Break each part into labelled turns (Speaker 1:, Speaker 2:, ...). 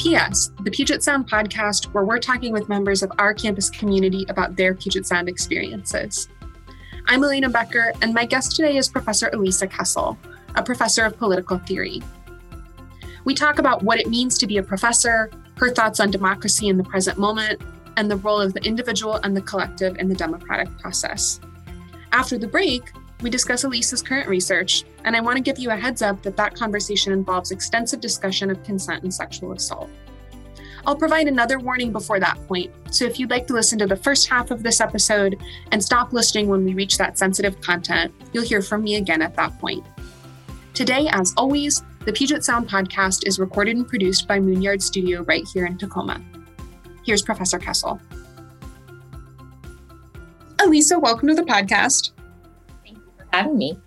Speaker 1: PS, the Puget Sound podcast, where we're talking with members of our campus community about their Puget Sound experiences. I'm Elena Becker, and my guest today is Professor Elisa Kessel, a professor of political theory. We talk about what it means to be a professor, her thoughts on democracy in the present moment, and the role of the individual and the collective in the democratic process. After the break, we discuss Elisa's current research, and I want to give you a heads up that that conversation involves extensive discussion of consent and sexual assault. I'll provide another warning before that point, so if you'd like to listen to the first half of this episode and stop listening when we reach that sensitive content, you'll hear from me again at that point. Today, as always, the Puget Sound podcast is recorded and produced by Moonyard Studio right here in Tacoma. Here's Professor Kessel. Elisa, welcome to the podcast.
Speaker 2: Thank you for having me.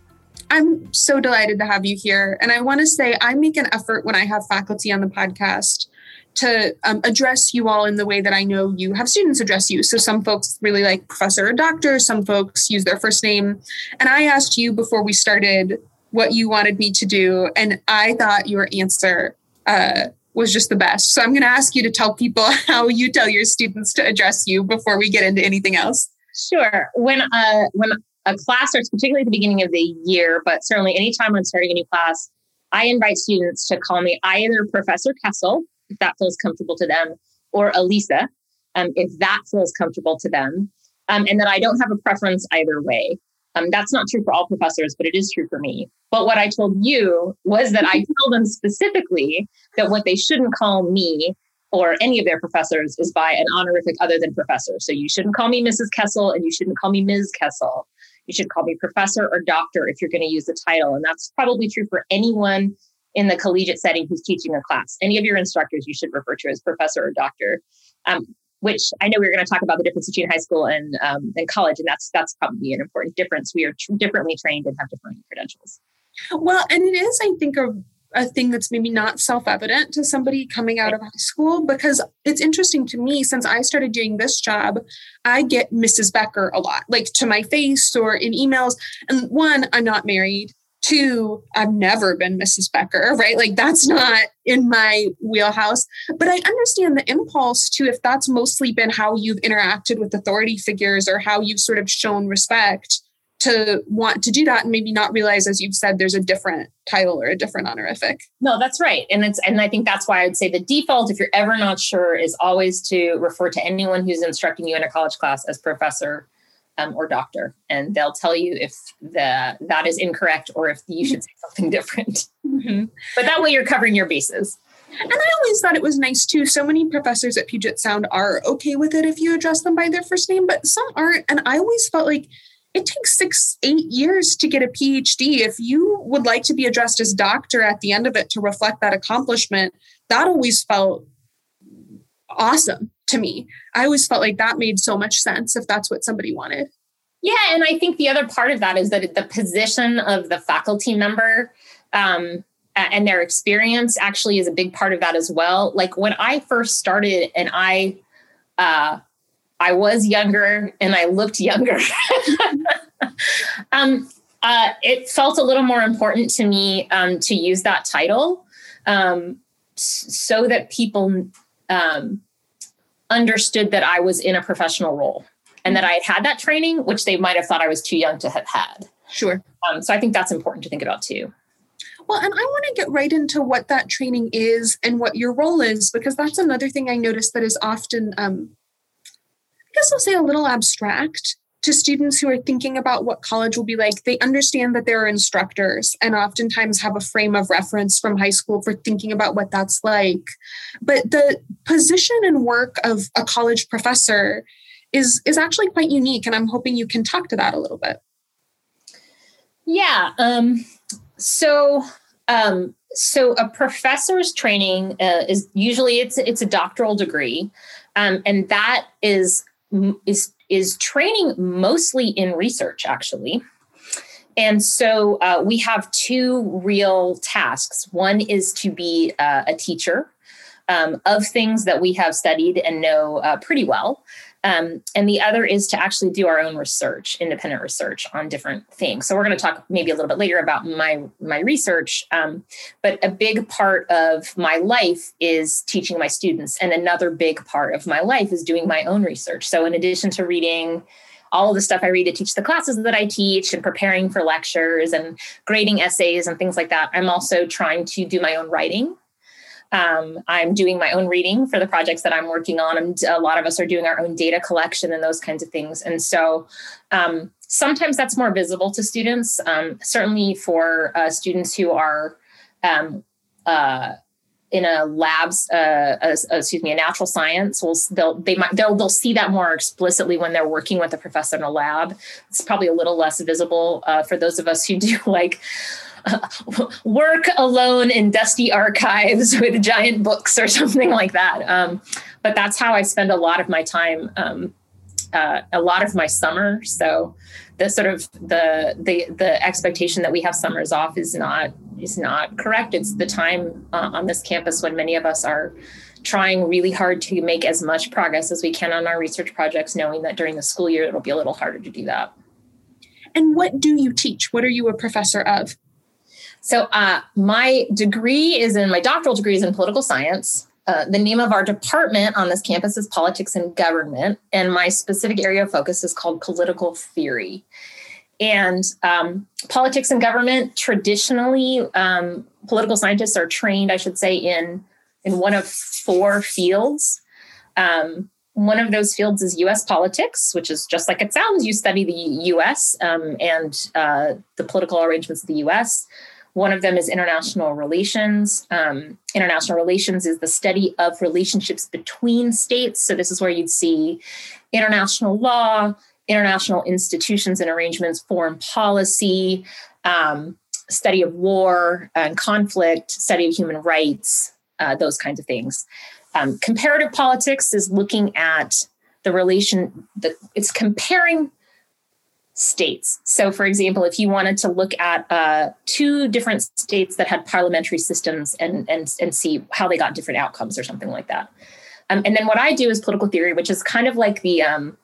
Speaker 1: I'm so delighted to have you here. And I want to say I make an effort when I have faculty on the podcast to um, address you all in the way that I know you have students address you. So some folks really like professor or doctor, some folks use their first name. And I asked you before we started what you wanted me to do. And I thought your answer uh, was just the best. So I'm going to ask you to tell people how you tell your students to address you before we get into anything else.
Speaker 2: Sure. When uh, when a class starts, particularly at the beginning of the year, but certainly anytime I'm starting a new class, I invite students to call me either Professor Kessel, if that feels comfortable to them, or Elisa, um, if that feels comfortable to them. Um, and that I don't have a preference either way. Um, that's not true for all professors, but it is true for me. But what I told you was that I tell them specifically that what they shouldn't call me or any of their professors is by an honorific other than professor. So you shouldn't call me Mrs. Kessel and you shouldn't call me Ms. Kessel. You should call me professor or doctor if you're going to use the title. And that's probably true for anyone in the collegiate setting who's teaching a class. Any of your instructors you should refer to as professor or doctor. Um, which I know we are going to talk about the difference between high school and um, and college, and that's that's probably an important difference. We are tr- differently trained and have different credentials.
Speaker 1: Well, and it is, I think, a a thing that's maybe not self-evident to somebody coming out of high school because it's interesting to me since I started doing this job, I get Mrs. Becker a lot, like to my face or in emails. And one, I'm not married. Two, I've never been Mrs. Becker, right? Like that's not in my wheelhouse. But I understand the impulse to if that's mostly been how you've interacted with authority figures or how you've sort of shown respect to want to do that and maybe not realize, as you've said, there's a different title or a different honorific.
Speaker 2: No, that's right. And it's and I think that's why I'd say the default, if you're ever not sure, is always to refer to anyone who's instructing you in a college class as professor um, or doctor, and they'll tell you if the that is incorrect or if you should say something different. Mm-hmm. But that way, you're covering your bases.
Speaker 1: And I always thought it was nice too. So many professors at Puget Sound are okay with it if you address them by their first name, but some aren't. And I always felt like it takes six, eight years to get a PhD. If you would like to be addressed as doctor at the end of it to reflect that accomplishment, that always felt awesome to me. I always felt like that made so much sense if that's what somebody wanted.
Speaker 2: Yeah, and I think the other part of that is that the position of the faculty member um, and their experience actually is a big part of that as well. Like when I first started, and I, uh, I was younger and I looked younger. um, uh, it felt a little more important to me um, to use that title um, so that people um, understood that I was in a professional role and that I had had that training, which they might have thought I was too young to have had.
Speaker 1: Sure.
Speaker 2: Um, so I think that's important to think about too.
Speaker 1: Well, and I want to get right into what that training is and what your role is, because that's another thing I noticed that is often, um, guess I'll say, a little abstract to students who are thinking about what college will be like. They understand that there are instructors and oftentimes have a frame of reference from high school for thinking about what that's like. But the position and work of a college professor is is actually quite unique and i'm hoping you can talk to that a little bit
Speaker 2: yeah um, so um, so a professor's training uh, is usually it's it's a doctoral degree um, and that is is is training mostly in research actually. And so uh, we have two real tasks. One is to be uh, a teacher um, of things that we have studied and know uh, pretty well Um, and the other is to actually do our own research, independent research on different things. So we're going to talk maybe a little bit later about my my research. Um, but a big part of my life is teaching my students, and another big part of my life is doing my own research. So in addition to reading all the stuff I read to teach the classes that I teach and preparing for lectures and grading essays and things like that, I'm also trying to do my own writing um, I'm doing my own reading for the projects that I'm working on. And a lot of us are doing our own data collection and those kinds of things. And so um, sometimes that's more visible to students. Um, certainly for uh, students who are um, uh, in a labs, uh, excuse me, a natural science, will they'll they might they'll they'll see that more explicitly when they're working with a professor in a lab. It's probably a little less visible uh, for those of us who do like work alone in dusty archives with giant books or something like that. Um, but that's how I spend a lot of my time, um, uh, a lot of my summer. So the sort of the the the expectation that we have summers off is not is not correct. It's the time uh, on this campus when many of us are trying really hard to make as much progress as we can on our research projects, knowing that during the school year it'll be a little harder to do that.
Speaker 1: And what do you teach? What are you a professor of?
Speaker 2: So uh, my degree is in my doctoral degree is in political science. Uh, the name of our department on this campus is politics and government, and my specific area of focus is called political theory. And um, politics and government traditionally, um, political scientists are trained, I should say, in in one of four fields. Um, one of those fields is U.S. politics, which is just like it sounds. You study the U.S. Um, and uh, the political arrangements of the U.S. One of them is international relations. Um, international relations is the study of relationships between states. So, this is where you'd see international law, international institutions and arrangements, foreign policy, um, study of war and conflict, study of human rights, uh, those kinds of things. Um, comparative politics is looking at the relation, the, it's comparing states. So, for example, if you wanted to look at uh, two different states that had parliamentary systems and, and, and see how they got different outcomes or something like that. Um, and then what I do is political theory, which is kind of like the um,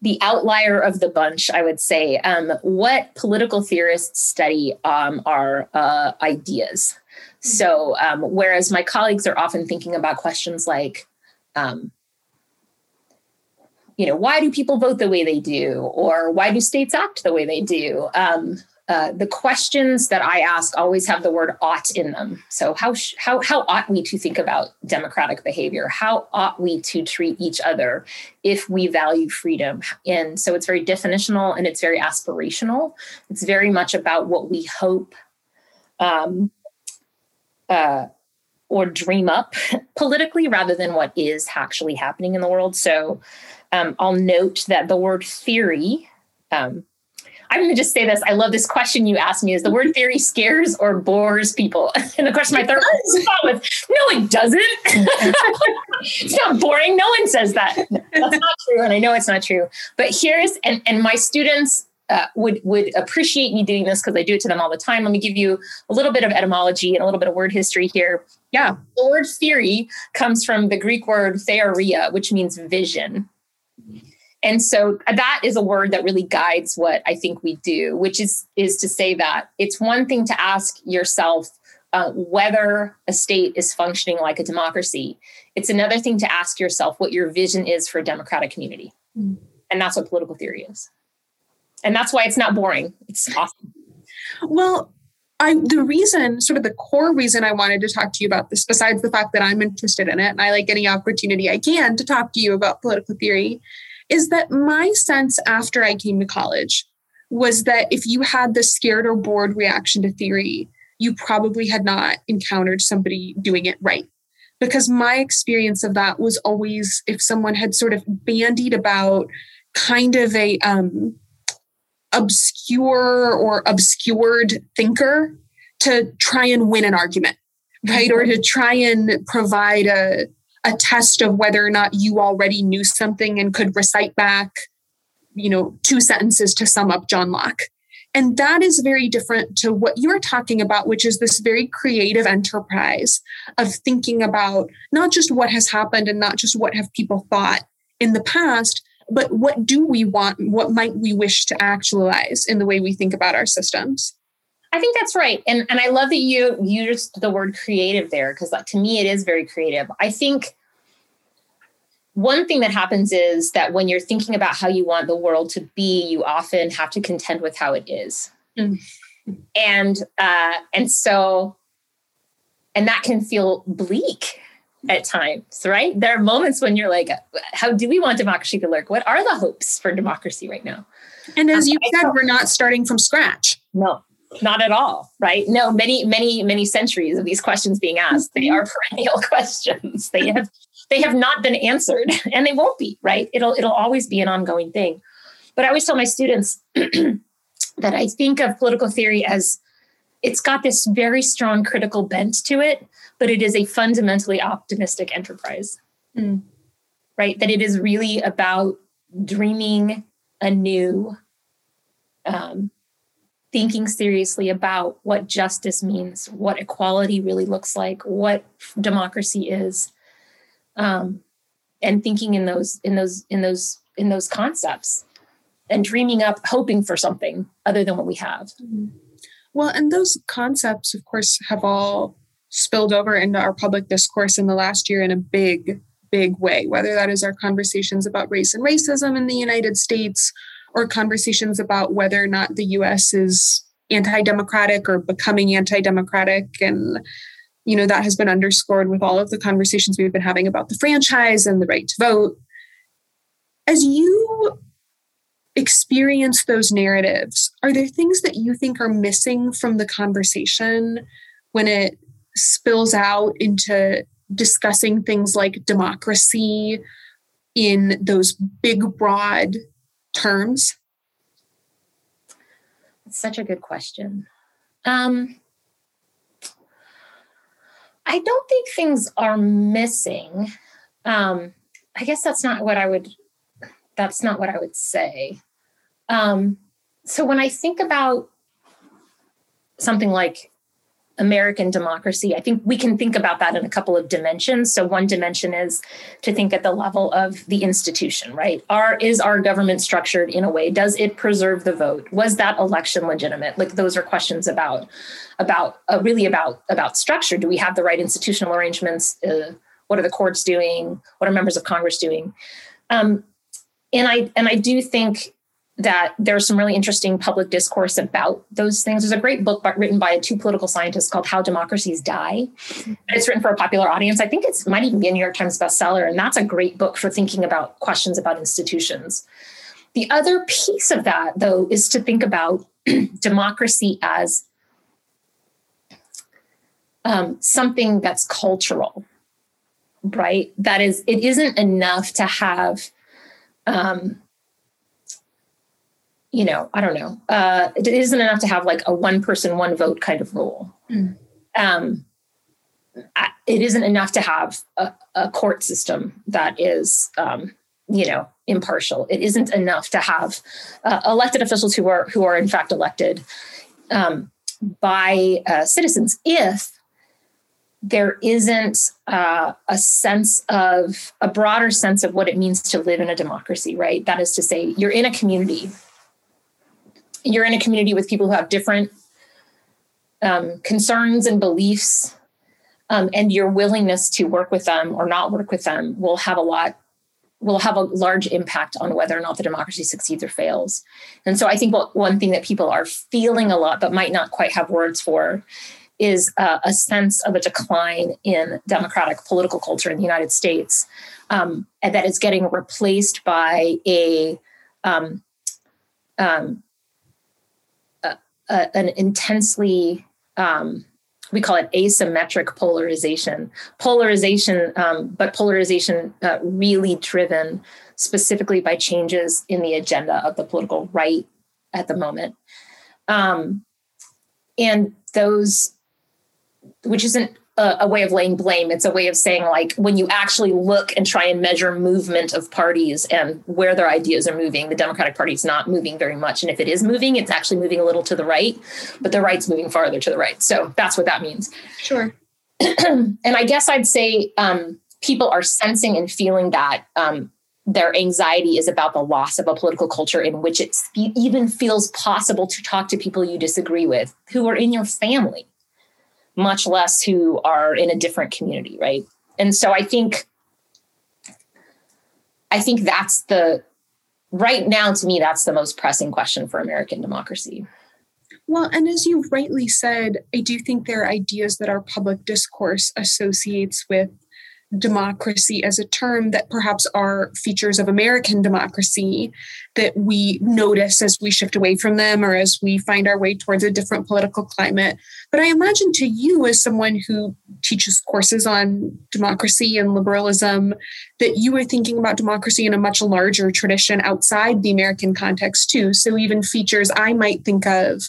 Speaker 2: the outlier of the bunch, I would say. Um, what political theorists study um, are uh, ideas. So, um, whereas my colleagues are often thinking about questions like, um, you know, why do people vote the way they do, or why do states act the way they do? Um, uh, the questions that I ask always have the word ought in them. So how sh- how how ought we to think about democratic behavior? How ought we to treat each other if we value freedom? And so it's very definitional and it's very aspirational. It's very much about what we hope um, uh, or dream up politically rather than what is actually happening in the world. So um, I'll note that the word theory, um, I'm going to just say this. I love this question you asked me: Is the word theory scares or bores people? And the question my third thought was, no, it doesn't. it's not boring. No one says that. That's not true, and I know it's not true. But here's and and my students uh, would would appreciate me doing this because I do it to them all the time. Let me give you a little bit of etymology and a little bit of word history here. Yeah, the word theory comes from the Greek word theoria, which means vision. And so that is a word that really guides what I think we do, which is is to say that it's one thing to ask yourself uh, whether a state is functioning like a democracy. It's another thing to ask yourself what your vision is for a democratic community, mm. and that's what political theory is. And that's why it's not boring. It's awesome.
Speaker 1: Well, I the reason, sort of the core reason I wanted to talk to you about this, besides the fact that I'm interested in it and I like any opportunity I can to talk to you about political theory, is that my sense after I came to college was that if you had the scared or bored reaction to theory, you probably had not encountered somebody doing it right. Because my experience of that was always if someone had sort of bandied about kind of a um, obscure or obscured thinker to try and win an argument, right? Or mm-hmm. to try and provide a, a test of whether or not you already knew something and could recite back, you know, two sentences to sum up John Locke. And that is very different to what you're talking about, which is this very creative enterprise of thinking about not just what has happened and not just what have people thought in the past, but what do we want? What might we wish to actualize in the way we think about our systems?
Speaker 2: I think that's right. And and I love that you used the word creative there because to me it is very creative. I think one thing that happens is that when you're thinking about how you want the world to be, you often have to contend with how it is. Mm. And uh, and so and that can feel bleak at times, right? There are moments when you're like, how do we want democracy to look? What are the hopes for democracy right now?
Speaker 1: And as um, you said, we're not starting from scratch.
Speaker 2: No, not at all, right? No, many, many, many centuries of these questions being asked, they are perennial questions. They have they have not been answered and they won't be, right? It'll it'll always be an ongoing thing. But I always tell my students that I think of political theory as it's got this very strong critical bent to it, but it is a fundamentally optimistic enterprise. Mm. Right? That it is really about dreaming anew, um, thinking seriously about what justice means, what equality really looks like, what democracy is, um, and thinking in those in those in those in those concepts, and dreaming up, hoping for something other than what we have.
Speaker 1: Mm-hmm. Well, and those concepts, of course, have all spilled over into our public discourse in the last year in a big, big way, whether that is our conversations about race and racism in the United States or conversations about whether or not the US is anti democratic or becoming anti democratic. And, you know, that has been underscored with all of the conversations we've been having about the franchise and the right to vote. As you experience those narratives, are there things that you think are missing from the conversation when it spills out into discussing things like democracy in those big, broad terms?
Speaker 2: That's such a good question. Um, I don't think things are missing. Um, I guess that's not what I would that's not what I would say. Um, so when I think about something like American democracy, I think we can think about that in a couple of dimensions. So one dimension is to think at the level of the institution, right? Are is our government structured in a way? Does it preserve the vote? Was that election legitimate? Like those are questions about about uh, really about about structure. Do we have the right institutional arrangements? Uh, what are the courts doing? What are members of Congress doing? Um, and I and I do think that there's some really interesting public discourse about those things. There's a great book by, written by two political scientists called How Democracies Die. It's written for a popular audience. I think it might even be a New York Times bestseller. And that's a great book for thinking about questions about institutions. The other piece of that, though, is to think about democracy as um, something that's cultural, right? That is, it isn't enough to have um, you know, I don't know. Uh, it isn't enough to have like a one person, one vote kind of rule. Mm. Um, it isn't enough to have a, a court system that is, um, you know, impartial. It isn't enough to have uh, elected officials who are who are in fact elected um, by uh, citizens if there isn't uh, a sense of a broader sense of what it means to live in a democracy, right? That is to say, you're in a community. You're in a community with people who have different um, concerns and beliefs, um, and your willingness to work with them or not work with them will have a lot will have a large impact on whether or not the democracy succeeds or fails. And so I think what, one thing that people are feeling a lot but might not quite have words for is uh, a sense of a decline in democratic political culture in the United States, um, and that is getting replaced by a, um, um, a, a an intensely um, we call it asymmetric polarization. Polarization, um, but polarization uh, really driven specifically by changes in the agenda of the political right at the moment. Um, and those which isn't a, a, way of laying blame. It's a way of saying, like, when you actually look and try and measure movement of parties and where their ideas are moving, the Democratic Party is not moving very much. And if it is moving, it's actually moving a little to the right, but the right's moving farther to the right. So that's what that means.
Speaker 1: Sure.
Speaker 2: and I guess I'd say um, people are sensing and feeling that um, their anxiety is about the loss of a political culture in which it even feels possible to talk to people you disagree with who are in your family, much less who are in a different community, right? And so I think I think that's the right now to me that's the most pressing question for American democracy.
Speaker 1: Well, and as you rightly said, I do think there are ideas that our public discourse associates with democracy as a term that perhaps are features of American democracy that we notice as we shift away from them or as we find our way towards a different political climate. But I imagine to you, as someone who teaches courses on democracy and liberalism, that you are thinking about democracy in a much larger tradition outside the American context, too. So even features I might think of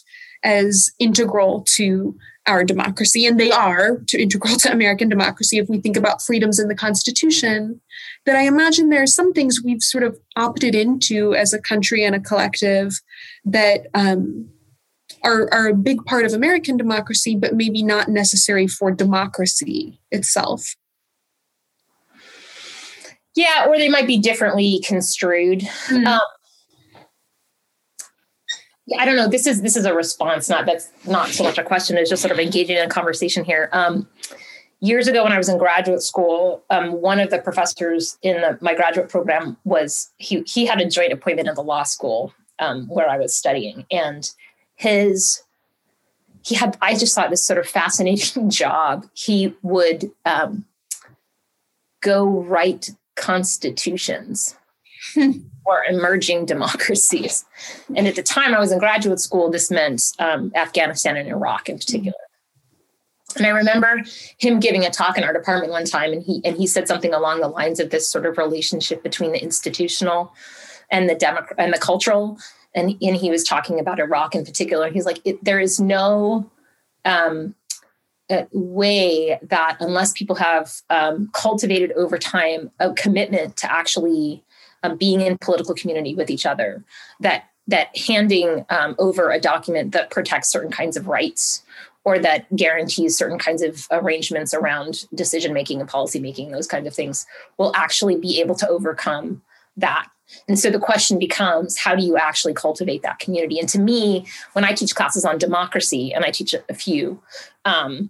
Speaker 1: as integral to our democracy, and they are to integral to American democracy if we think about freedoms in the Constitution, that I imagine there are some things we've sort of opted into as a country and a collective that um, are, are a big part of American democracy, but maybe not necessary for democracy itself.
Speaker 2: Yeah, or they might be differently construed. Mm. Um, I don't know. This is this is a response, not that's not so much a question. It's just sort of engaging in a conversation here. Um, years ago, when I was in graduate school, um, one of the professors in the, my graduate program was he he had a joint appointment in the law school um, where I was studying, and his he had I just thought this sort of fascinating job. He would um, go write constitutions. or emerging democracies. And at the time I was in graduate school, this meant um, Afghanistan and Iraq in particular. And I remember him giving a talk in our department one time, and he and he said something along the lines of this sort of relationship between the institutional and the democ- and the cultural. And, and he was talking about Iraq in particular. He's like, there is no um, way that unless people have um, cultivated over time a commitment to actually um, being in political community with each other that that handing um, over a document that protects certain kinds of rights or that guarantees certain kinds of arrangements around decision making and policy making those kinds of things will actually be able to overcome that and so the question becomes how do you actually cultivate that community and to me when i teach classes on democracy and i teach a few um,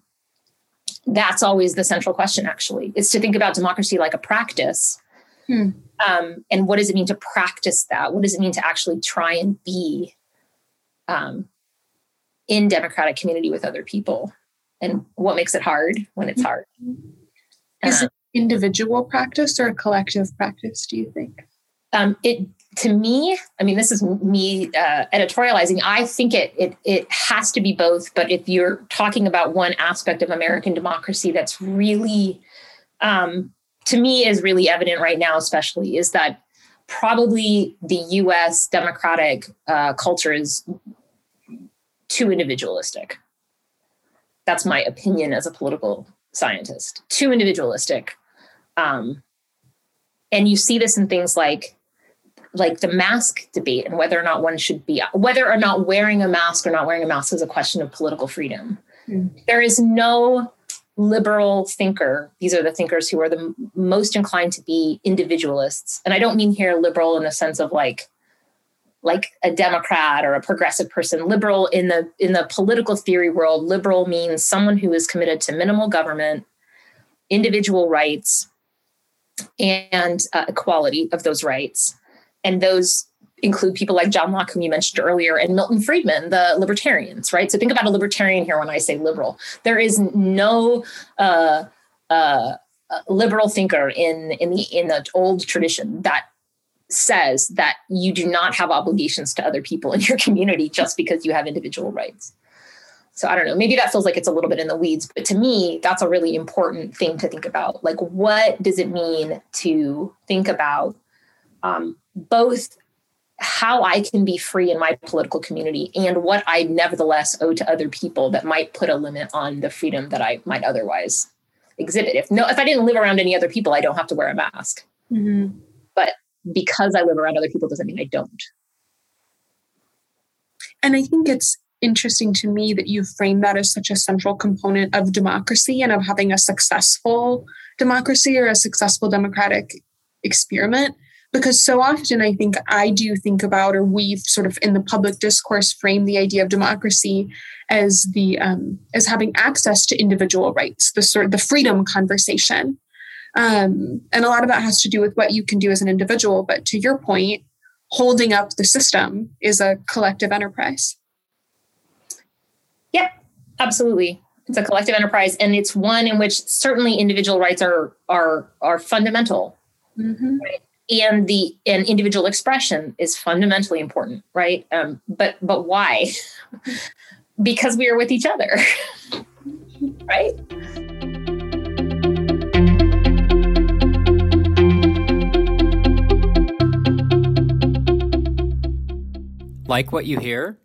Speaker 2: that's always the central question actually is to think about democracy like a practice Hmm. Um, and what does it mean to practice that? What does it mean to actually try and be um, in democratic community with other people? And what makes it hard when it's hard?
Speaker 1: Is uh, it individual practice or a collective practice, do you think?
Speaker 2: Um, it to me, I mean, this is me uh, editorializing. I think it it it has to be both. But if you're talking about one aspect of American democracy that's really um, to me is really evident right now, especially, is that probably the US democratic uh, culture is too individualistic. That's my opinion as a political scientist, too individualistic. Um, and you see this in things like like the mask debate and whether or not one should be whether or not wearing a mask or not wearing a mask is a question of political freedom. Mm. There is no liberal thinker. These are the thinkers who are the m- most inclined to be individualists. And i don't mean here liberal in the sense of like like a democrat or a progressive person. Liberal in the in the political theory world liberal means someone who is committed to minimal government individual rights and uh, equality of those rights. And those include people like John Locke, whom you mentioned earlier, and Milton Friedman, the libertarians, right? So think about a libertarian here when I say liberal. There is no uh, uh, liberal thinker in in the in the old tradition that says that you do not have obligations to other people in your community just because you have individual rights. So I don't know, maybe that feels like it's a little bit in the weeds, but to me, that's a really important thing to think about. Like, what does it mean to think about um, both how I can be free in my political community and what I nevertheless owe to other people that might put a limit on the freedom that I might otherwise exhibit. If no, if I didn't live around any other people, I don't have to wear a mask. Mm-hmm. But because I live around other people doesn't mean I don't.
Speaker 1: And I think it's interesting to me that you frame that as such a central component of democracy and of having a successful democracy or a successful democratic experiment because so often I think I do think about, or we've sort of in the public discourse framed the idea of democracy as the um, as having access to individual rights, the sort of the freedom conversation. Um, and a lot of that has to do with what you can do as an individual. But to your point, holding up the system is a collective enterprise.
Speaker 2: Yep, absolutely. It's a collective enterprise, and it's one in which certainly individual rights are are are fundamental. Mm-hmm. Right? And the and individual expression is fundamentally important, right? Um, but but why? because we are with each other, right?
Speaker 3: Like what you hear?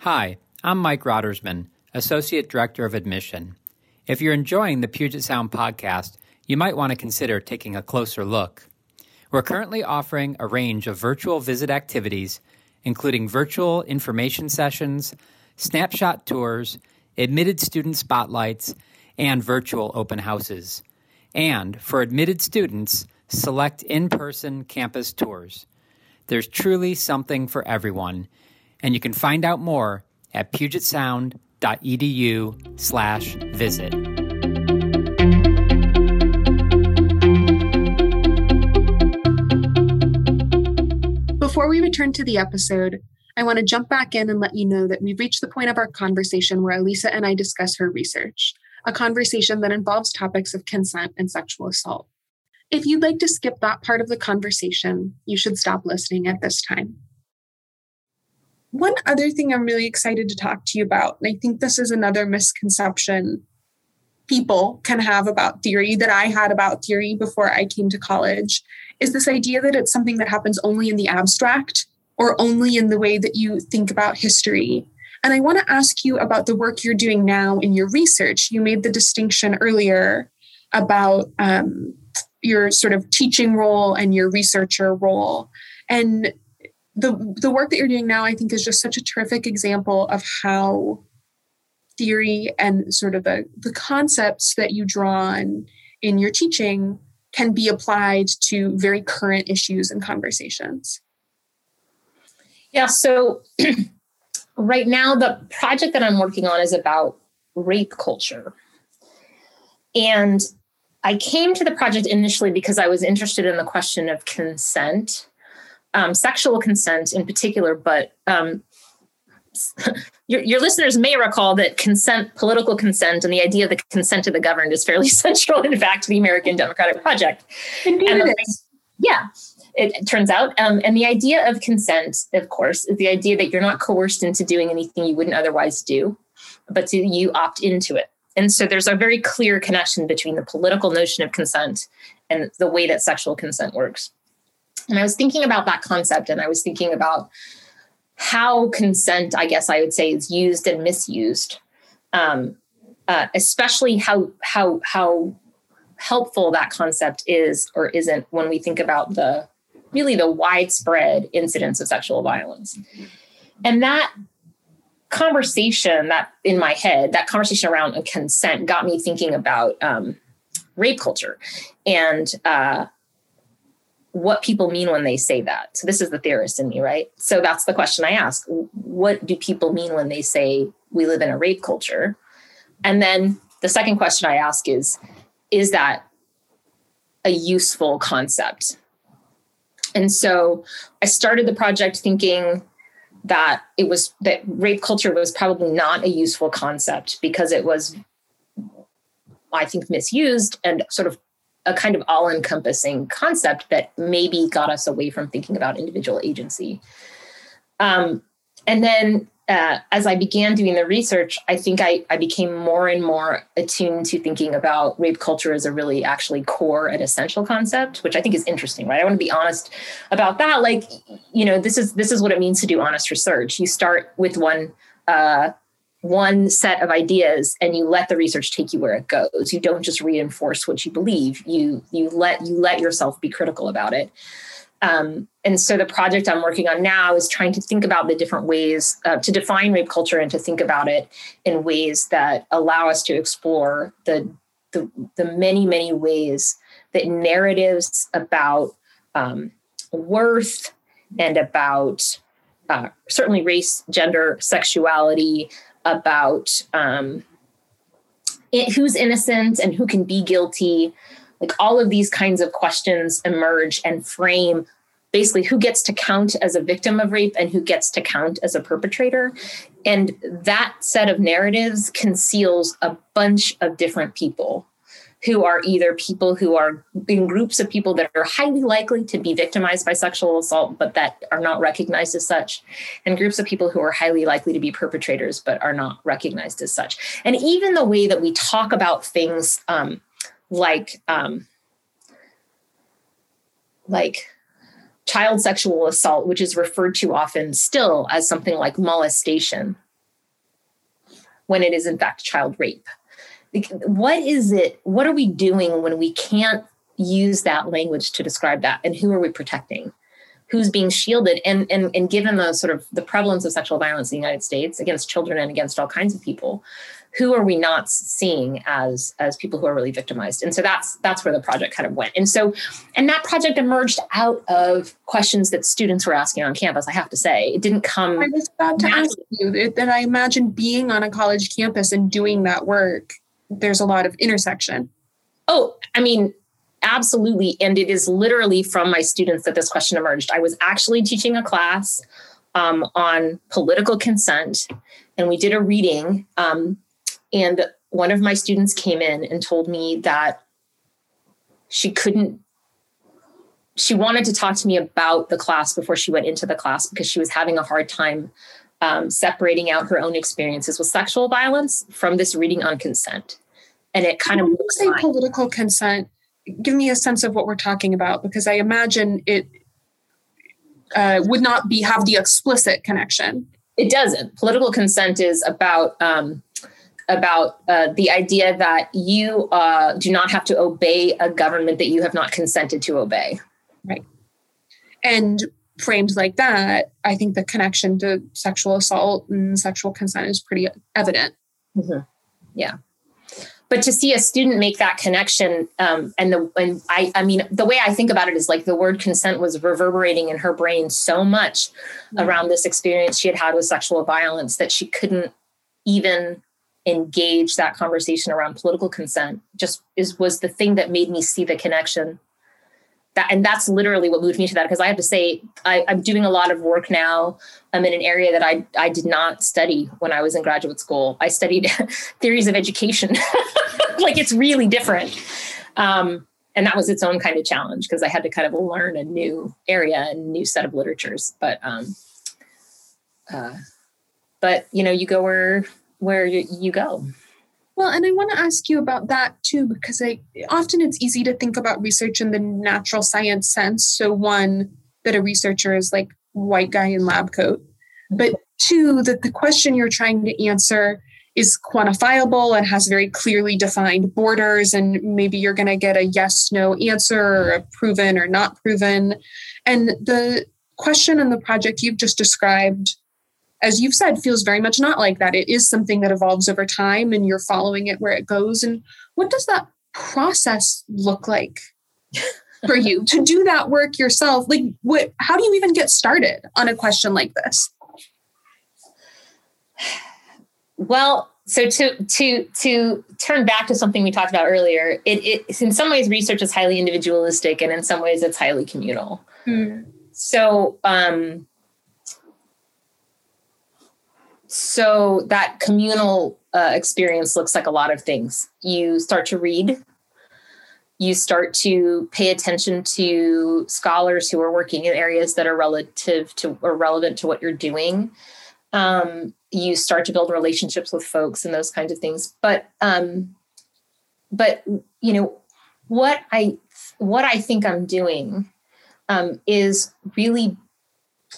Speaker 3: Hi, I'm Mike Rottersman, Associate Director of Admission. If you're enjoying the Puget Sound podcast, you might want to consider taking a closer look. We're currently offering a range of virtual visit activities, including virtual information sessions, snapshot tours, admitted student spotlights, and virtual open houses. And for admitted students, select in person campus tours. There's truly something for everyone, and you can find out more at pugetsound.edu slash visit.
Speaker 1: Before we return to the episode, I want to jump back in and let you know that we've reached the point of our conversation where Elisa and I discuss her research, a conversation that involves topics of consent and sexual assault. If you'd like to skip that part of the conversation, you should stop listening at this time. One other thing I'm really excited to talk to you about, and I think this is another misconception people can have about theory that I had about theory before I came to college, is this idea that it's something that happens only in the abstract or only in the way that you think about history. And I want to ask you about the work you're doing now in your research. You made the distinction earlier about um, your sort of teaching role and your researcher role. And the the work that you're doing now, I think, is just such a terrific example of how theory and sort of the, the concepts that you draw on in your teaching can be applied to very current issues and conversations.
Speaker 2: Yeah, so right now the project that I'm working on is about rape culture. And I came to the project initially because I was interested in the question of consent, um, sexual consent in particular, but um, your, your, listeners may recall that consent, political consent, and the idea of the consent of the governed is fairly central, in fact, to the American Democratic Project.
Speaker 1: Indeed,
Speaker 2: and,
Speaker 1: it is.
Speaker 2: Yeah, it, it turns out. Um, and the idea of consent, of course, is the idea that you're not coerced into doing anything you wouldn't otherwise do, but to, you opt into it. And so there's a very clear connection between the political notion of consent and the way that sexual consent works. And I was thinking about that concept and I was thinking about how consent, I guess I would say, is used and misused. Um, uh, especially how how how helpful that concept is or isn't when we think about the really the widespread incidence of sexual violence. And that conversation that in my head, that conversation around consent got me thinking about um, rape culture and uh, what people mean when they say that. So this is the theorist in me, right? So that's the question I ask. What do people mean when they say we live in a rape culture? And then the second question I ask is, is that a useful concept? And so I started the project thinking that it was that rape culture was probably not a useful concept because it was I think misused and sort of a kind of all encompassing concept that maybe got us away from thinking about individual agency. Um, and then uh, as I began doing the research, I think I, I became more and more attuned to thinking about rape culture as a really actually core and essential concept, which I think is interesting, right? I want to be honest about that. Like, you know, this is this is what it means to do honest research. You start with one uh, one set of ideas and you let the research take you where it goes. You don't just reinforce what you believe. You you let you let yourself be critical about it. Um, and so the project I'm working on now is trying to think about the different ways uh, to define rape culture and to think about it in ways that allow us to explore the the, the many many ways that narratives about um, worth and about uh, certainly race, gender, sexuality, about um, it, who's innocent and who can be guilty. Like all of these kinds of questions emerge and frame basically who gets to count as a victim of rape and who gets to count as a perpetrator. And that set of narratives conceals a bunch of different people who are either people who are in groups of people that are highly likely to be victimized by sexual assault, but that are not recognized as such, and groups of people who are highly likely to be perpetrators, but are not recognized as such. And even the way that we talk about things um, like, um, like child sexual assault, which is referred to often still as something like molestation, when it is in fact child rape what is it what are we doing when we can't use that language to describe that? And who are we protecting? Who's being shielded? And and and given the sort of the prevalence of sexual violence in the united states against children and against all kinds of people who are we not seeing as as people who are really victimized? And so that's that's where the project kind of went. And so and that project emerged out of questions that students were asking on campus i have to say. It didn't come
Speaker 1: i was about to ask you that i imagine being on a college campus and doing that work there's a lot of intersection.
Speaker 2: Oh, I mean, absolutely. And it is literally from my students that this question emerged. I was actually teaching a class um, on political consent, and we did a reading. Um, and one of my students came in and told me that she couldn't she wanted to talk to me about the class before she went into the class because she was having a hard time um, separating out her own experiences with sexual violence from this reading on consent and it kind of
Speaker 1: say political consent give me a sense of what we're talking about because i imagine it uh, would not be have the explicit connection.
Speaker 2: It doesn't. Political consent is about um, about uh, the idea that you uh, do not have to obey a government that you have not consented to obey.
Speaker 1: Right. And framed like that i think the connection to sexual assault and sexual consent is pretty evident.
Speaker 2: Mm-hmm. yeah but to see a student make that connection um, and the and I I mean the way I think about it is like the word consent was reverberating in her brain so much mm-hmm. around this experience she had had with sexual violence that she couldn't even engage that conversation around political consent just is was the thing that made me see the connection that and that's literally what moved me to that because I have to say I, am doing a lot of work now. I'm in an area that I I did not study when I was in graduate school. I studied theories of education, like it's really different, um, and that was its own kind of challenge because I had to kind of learn a new area and new set of literatures. But um, uh, but you know, you go where where you, you go.
Speaker 1: Well, and I want to ask you about that too, because I often it's easy to think about research in the natural science sense. So one, that a researcher is like white guy in lab coat, but two, that the question you're trying to answer is quantifiable and has very clearly defined borders, and maybe you're going to get a yes no answer or a proven or not proven. And the question in the project you've just described as you've said, feels very much not like that. It is something that evolves over time and you're following it where it goes. And what does that process look like for you to do that work yourself? Like, what, how do you even get started on a question like this?
Speaker 2: Well, so to to to turn back to something we talked about earlier, it, it in some ways research is highly individualistic, and in some ways it's highly communal. Mm. So um, so that communal uh, experience looks like a lot of things. You start to read, you start to pay attention to scholars who are working in areas that are relative to or relevant to what you're doing. Um, you start to build relationships with folks and those kinds of things. But um, but you know what I what I think I'm doing um, is really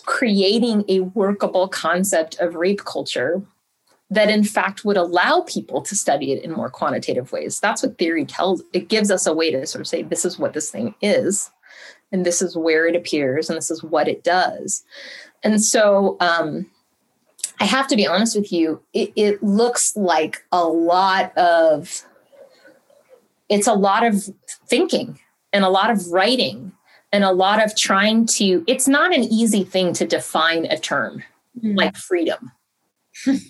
Speaker 2: creating a workable concept of rape culture that in fact would allow people to study it in more quantitative ways. That's what theory tells. It gives us a way to sort of say, this is what this thing is, and this is where it appears, and this is what it does. And so um, I have to be honest with you, it, it looks like a lot of, it's a lot of thinking and a lot of writing and a lot of trying to it's not an easy thing to define a term mm. like freedom.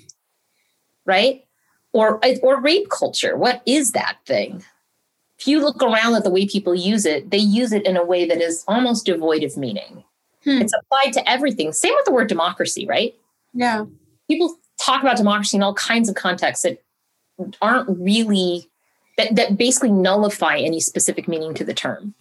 Speaker 2: Right? Or or rape culture. What is that thing? If you look around at the way people use it they use it in a way that is almost devoid of meaning. Hmm. it's applied to everything. Same with the word democracy right?
Speaker 1: Yeah.
Speaker 2: People talk about democracy in all kinds of contexts that aren't really that, that basically nullify any specific meaning to the term.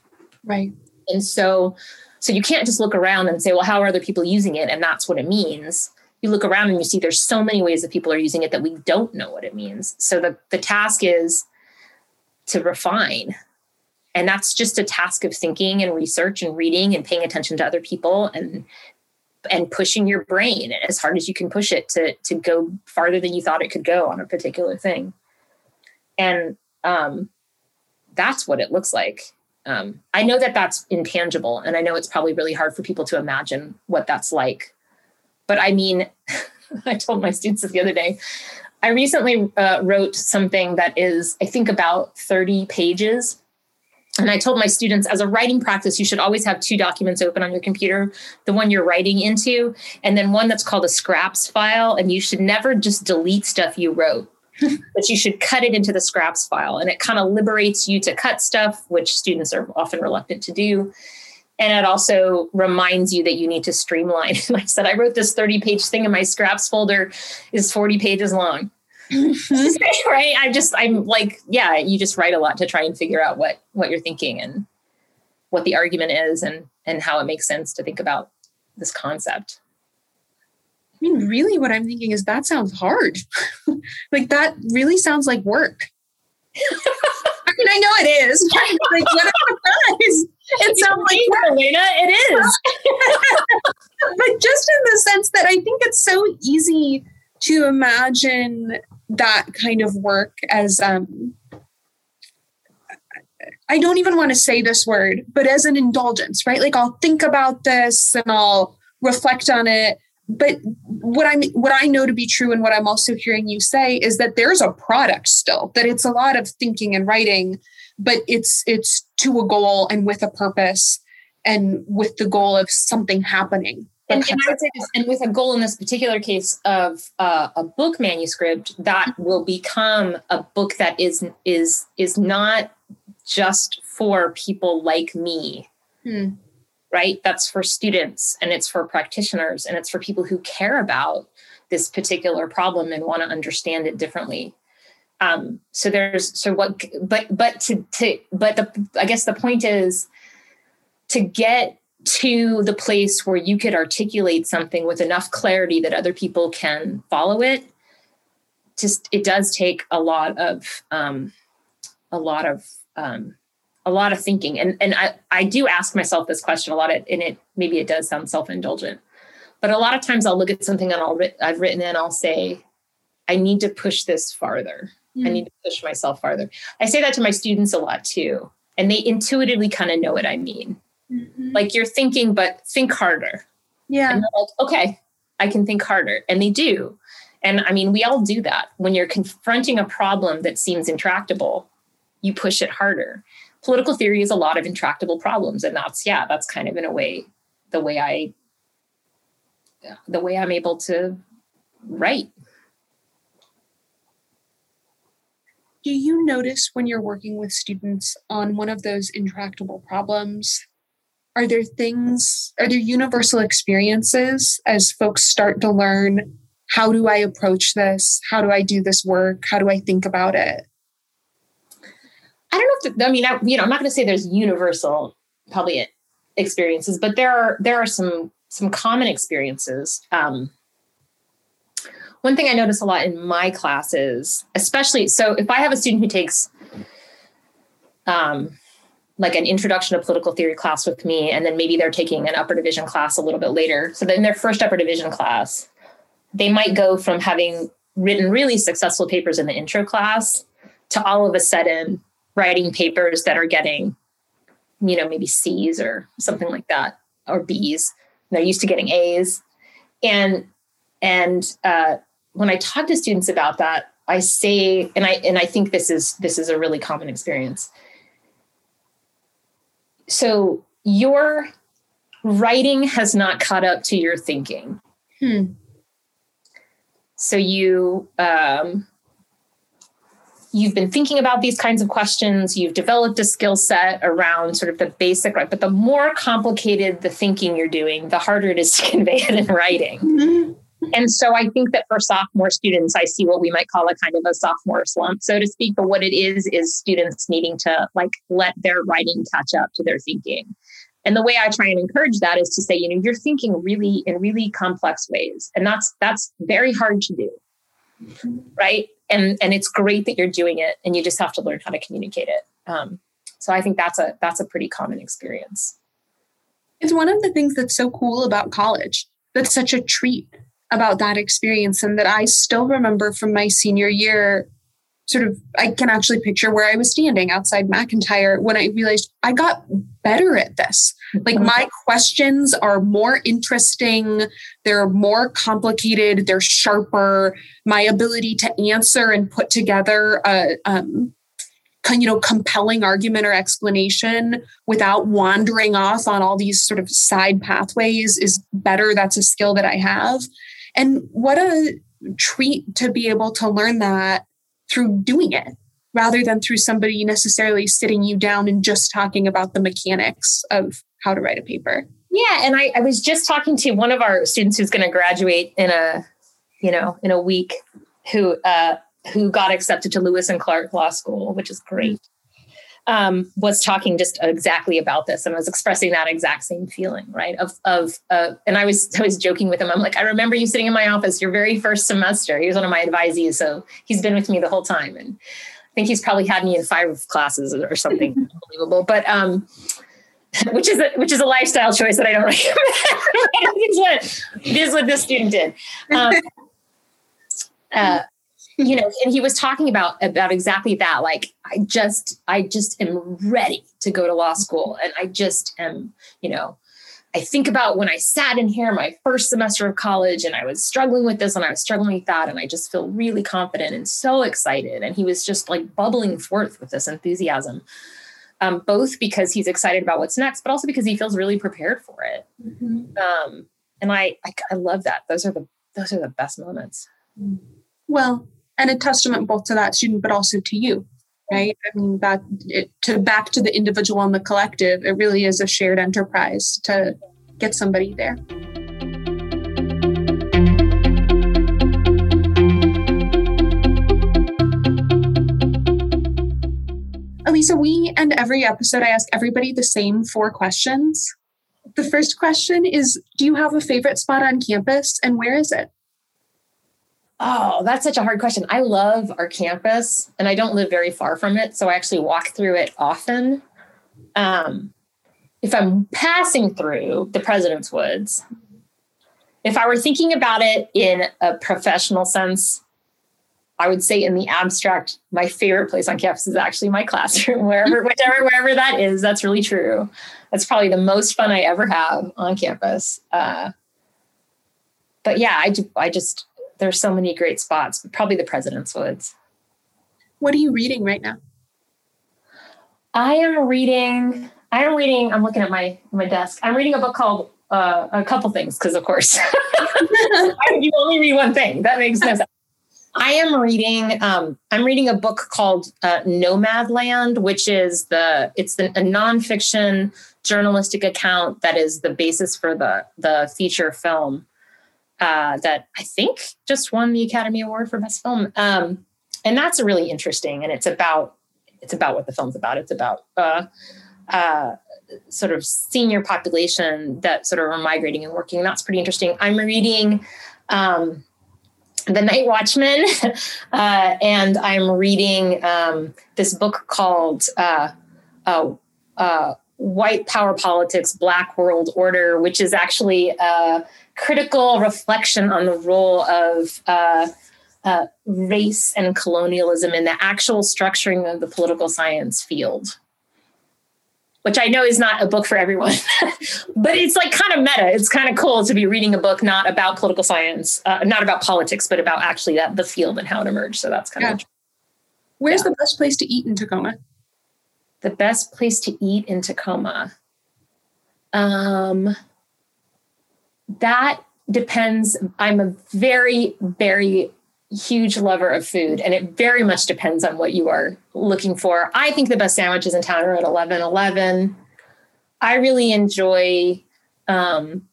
Speaker 1: Right
Speaker 2: and so so you can't just look around and say well how are other people using it? And that's what it means. You look around and you see there's so many ways that people are using it that we don't know what it means. So the, the task is to refine. And that's just a task of thinking and research and reading and paying attention to other people and and pushing your brain as hard as you can push it to to go farther than you thought it could go on a particular thing. And um, that's what it looks like um, i know that that's intangible and i know it's probably really hard for people to imagine what that's like. But i mean i told my students the other day. I recently uh, wrote something that is i think about 30 pages. And I told my students as a writing practice, you should always have two documents open on your computer the one you're writing into, and then one that's called a scraps file. And you should never just delete stuff you wrote, but you should cut it into the scraps file. And it kind of liberates you to cut stuff, which students are often reluctant to do. And it also reminds you that you need to streamline. And I said, I wrote this 30 page thing in my scraps folder is 40 pages long. Mm-hmm. right i just i'm like yeah you just write a lot to try and figure out what what you're thinking and what the argument is and and how it makes sense to think about this concept
Speaker 1: i mean really what i'm thinking is that sounds hard like that really sounds like work i mean i know it is like what it it sounds like
Speaker 2: work. Elena, it is
Speaker 1: but just in the sense that i think it's so easy to imagine that kind of work as um, I don't even want to say this word, but as an indulgence, right? Like I'll think about this and I'll reflect on it. But what I'm what I know to be true and what I'm also hearing you say is that there's a product still, that it's a lot of thinking and writing, but it's it's to a goal and with a purpose and with the goal of something happening
Speaker 2: and, and, I would say this, and with a goal in this particular case of uh, a book manuscript that will become a book that is is is not just for people like me, hmm. Right? That's for students and it's for practitioners and it's for people who care about this particular problem and want to understand it differently. Um, so there's so what, but but to to but the I guess the point is to get to the place where you could articulate something with enough clarity that other people can follow it just it does take a lot of um, a lot of um, a lot of thinking and and I, I do ask myself this question a lot of, and it maybe it does sound self-indulgent but a lot of times i'll look at something and I'll, i've written and i'll say i need to push this farther mm. i hmm. need to push myself farther i say that to my students a lot too and they intuitively kind of know what i mean Mm-hmm. Like you're thinking, but think harder.
Speaker 1: Yeah.
Speaker 2: like, okay, I can think harder. And they do. And I mean, we all do that. When you're confronting a problem that seems intractable, you push it harder. Political theory is a lot of intractable problems. And that's, yeah, that's kind of in a way the way I, the way I'm able to write.
Speaker 1: Do you notice when you're working with students on one of those intractable problems are there things are there universal experiences as folks start to learn how do i approach this how do i do this work how do i think about it
Speaker 2: i don't know if the, i mean I, you know i'm not going to say there's universal probably experiences but there are there are some some common experiences. Um, one thing i notice a lot in my classes especially so if i have a student who takes um, like an introduction to political theory class with me and then maybe they're taking an upper division class a little bit later so then their first upper division class they might go from having written really successful papers in the intro class to all of a sudden writing papers that are getting you know maybe c's or something like that or b's they're used to getting a's and and uh, when i talk to students about that i say and i and i think this is this is a really common experience so your writing has not caught up to your thinking.
Speaker 1: Hmm.
Speaker 2: So you um, you've been thinking about these kinds of questions. You've developed a skill set around sort of the basic, right? But the more complicated the thinking you're doing, the harder it is to convey it in writing.
Speaker 1: Mhm.
Speaker 2: And so I think that for sophomore students, I see what we might call a kind of a sophomore slump, so to speak. But what it is, is students needing to like let their writing catch up to their thinking. And the way I try and encourage that is to say, you know, you're thinking really in really complex ways. And that's that's very hard to do. Right. And and it's great that you're doing it and you just have to learn how to communicate it. Um, so I think that's a that's a pretty common experience.
Speaker 1: It's one of the things that's so cool about college. That's such a treat about that experience, and that I still remember from my senior year. Sort of, I can actually picture where I was standing outside McIntyre when I realized I got better at this. Like my questions are more interesting, they're more complicated, they're sharper. My ability to answer and put together a um, you know compelling argument or explanation without wandering off on all these sort of side pathways is better. That's a skill that I have. And what a treat to be able to learn that through doing it rather than through somebody necessarily sitting you down and just talking about the mechanics of how to write a paper.
Speaker 2: Yeah, and I, I was just talking to one of our students who's going to graduate in a, you know, in a week, who uh, who got accepted to Lewis and Clark Law School, which is great. Um, was talking just exactly about this and was expressing that exact same feeling, right? Of of uh, and I was I was joking with him. I'm like, I remember you sitting in my office your very first semester. He was one of my advisees, so he's been with me the whole time, and I think he's probably had me in five classes or something unbelievable. But um, which is a, which is a lifestyle choice that I don't recommend. it, is what, it is what this student did. Um, uh, you know, and he was talking about about exactly that. Like, I just, I just am ready to go to law school, and I just am, you know. I think about when I sat in here my first semester of college and I was struggling with this and I was struggling with that. And I just feel really confident and so excited. And he was just like bubbling forth with this enthusiasm um, both because he's excited about what's next, but also because he feels really prepared for it. Um, and I, I, I love that. Those are the those are the best moments.
Speaker 1: Well, and a testament both to that student, but also to you, right? I mean, that it, to back to the individual and the collective, it really is a shared enterprise to get somebody there. Elisa, we end every episode. I ask everybody the same four questions. The first question is Do you have a favorite spot on campus and where is it?
Speaker 2: Oh, that's such a hard question. I love our campus and I don't live very far from it. So I actually walk through it often. Um, if I'm passing through the President's Woods, if I were thinking about it in a professional sense, I would say in the abstract, my favorite place on campus is actually my classroom, wherever, whichever, wherever that is. That's really true. That's probably the most fun I ever have on campus. Uh, but yeah, I, I just, there's so many great spots, but probably the President's Woods.
Speaker 1: What are you reading right now?
Speaker 2: I am reading, I am reading, I'm looking at my, my desk. I'm reading a book called uh, a couple things, because of course, I, you only read one thing. That makes no sense. I am reading. Um, I'm reading a book called uh, Nomadland, which is the it's the, a nonfiction journalistic account that is the basis for the the feature film uh, that I think just won the Academy Award for Best Film. Um, and that's really interesting. And it's about it's about what the film's about. It's about uh, uh, sort of senior population that sort of are migrating and working. That's pretty interesting. I'm reading. Um, the Night Watchman, uh, and I'm reading um, this book called uh, uh, uh, White Power Politics, Black World Order, which is actually a critical reflection on the role of uh, uh, race and colonialism in the actual structuring of the political science field which I know is not a book for everyone, but it's like kind of meta. It's kind of cool to be reading a book not about political science, uh, not about politics, but about actually that the field and how it emerged. So that's kind
Speaker 1: Yeah.
Speaker 2: of
Speaker 1: Where's
Speaker 2: Yeah.
Speaker 1: the best place to eat in Tacoma?
Speaker 2: The best place to eat in Tacoma. Um, that depends. I'm a very, very huge lover of food, and it very much depends on what you are looking for. I think the best sandwiches in town are at 11 11. I really enjoy um,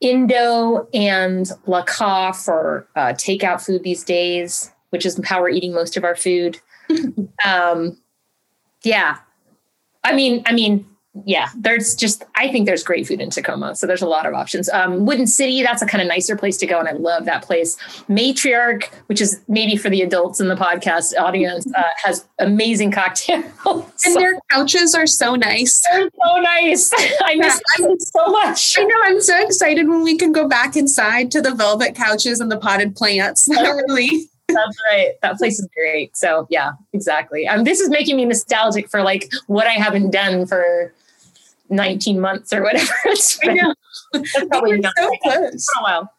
Speaker 2: Indo and La Ca for uh, takeout food these days, which is how we're eating most of our food. um, yeah, I mean, I mean, yeah, there's just I think there's great food in Tacoma, so there's a lot of options. Um, Wooden City, that's a kind of nicer place to go, and I love that place. Matriarch, which is maybe for the adults in the podcast audience, uh, has amazing cocktails,
Speaker 1: and their couches are so nice.
Speaker 2: They're so nice. I miss
Speaker 1: Yeah,
Speaker 2: them so much.
Speaker 1: I know. I'm so excited when we can go back inside to the velvet couches and the potted plants. really.
Speaker 2: That's right. That place is great. So yeah, exactly. Um, this is making me nostalgic for like what I haven't done for 19 months or whatever. It's
Speaker 1: I
Speaker 2: been.
Speaker 1: know.
Speaker 2: That's probably not
Speaker 1: so
Speaker 2: it's
Speaker 1: close.
Speaker 2: been a while.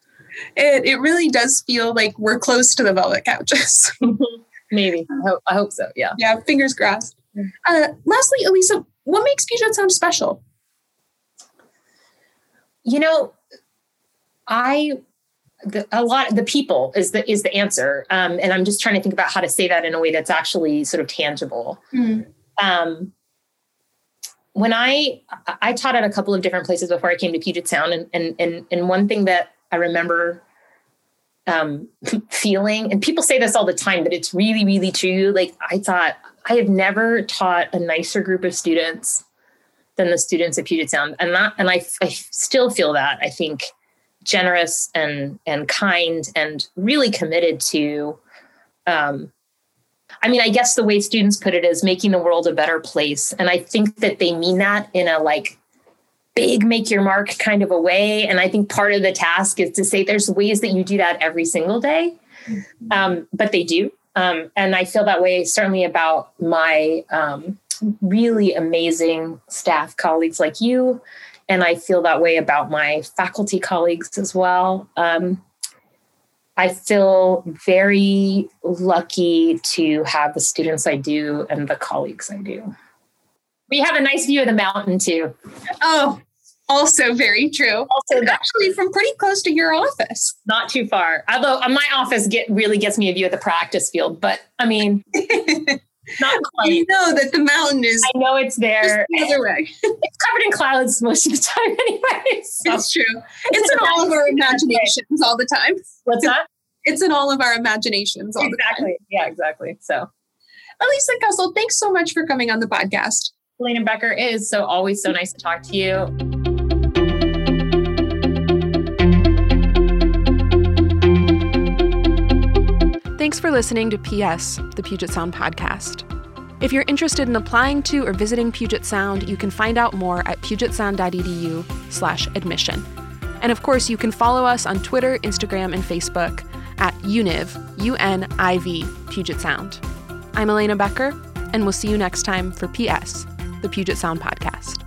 Speaker 1: It, it really does feel like we're close to the velvet couches.
Speaker 2: Maybe. I hope, I hope so. Yeah.
Speaker 1: yeah, fingers crossed. Uh, lastly, Elisa, what makes Puget Sound special?
Speaker 2: You know, I the, a lot the people is the is the answer, um, and I'm just trying to think about how to say that in a way that's actually sort of tangible. um, when I I taught at a couple of different places before I came to Puget Sound, and and and, and one thing that I remember um, feeling, and people say this all the time, but it's really really true. Like I thought I have never taught a nicer group of students than the students at Puget Sound, and that and I I still feel that I think generous and and kind and really committed to um, I mean, I guess the way students put it is making the world a better place. And I think that they mean that in a like big make your mark kind of a way. And I think part of the task is to say there's ways that you do that every single day. Um, but they do. Um, and I feel that way certainly about my um, really amazing staff colleagues like you. And I feel that way about my faculty colleagues as well. Um, I feel very lucky to have the students I do and the colleagues I do. We have a nice view of the mountain too.
Speaker 1: Oh, also very true.
Speaker 2: Also,
Speaker 1: actually, from pretty close to your office.
Speaker 2: not too far. Although uh, my office get really gets me a view of the practice field, but I mean, not quite.
Speaker 1: you know that the mountain is
Speaker 2: I know it's there.
Speaker 1: the other way.
Speaker 2: It's covered in clouds most of the time, anyway. So,
Speaker 1: It's true. It's in all of our imaginations all the time.
Speaker 2: what's that?
Speaker 1: It's in all of our imaginations all the time.
Speaker 2: Exactly. Yeah, exactly. So,
Speaker 1: Elisa Kessel, thanks so much for coming on the podcast.
Speaker 2: Elena Becker is so always so nice to talk to you.
Speaker 4: For listening to PS, the Puget Sound podcast. If you're interested in applying to or visiting Puget Sound, you can find out more at pugetsound.edu slash admission. And of course, you can follow us on Twitter, Instagram, and Facebook at UNIV, U-N-I-V, Puget Sound. I'm Elena Becker, and we'll see you next time for PS, the Puget Sound podcast.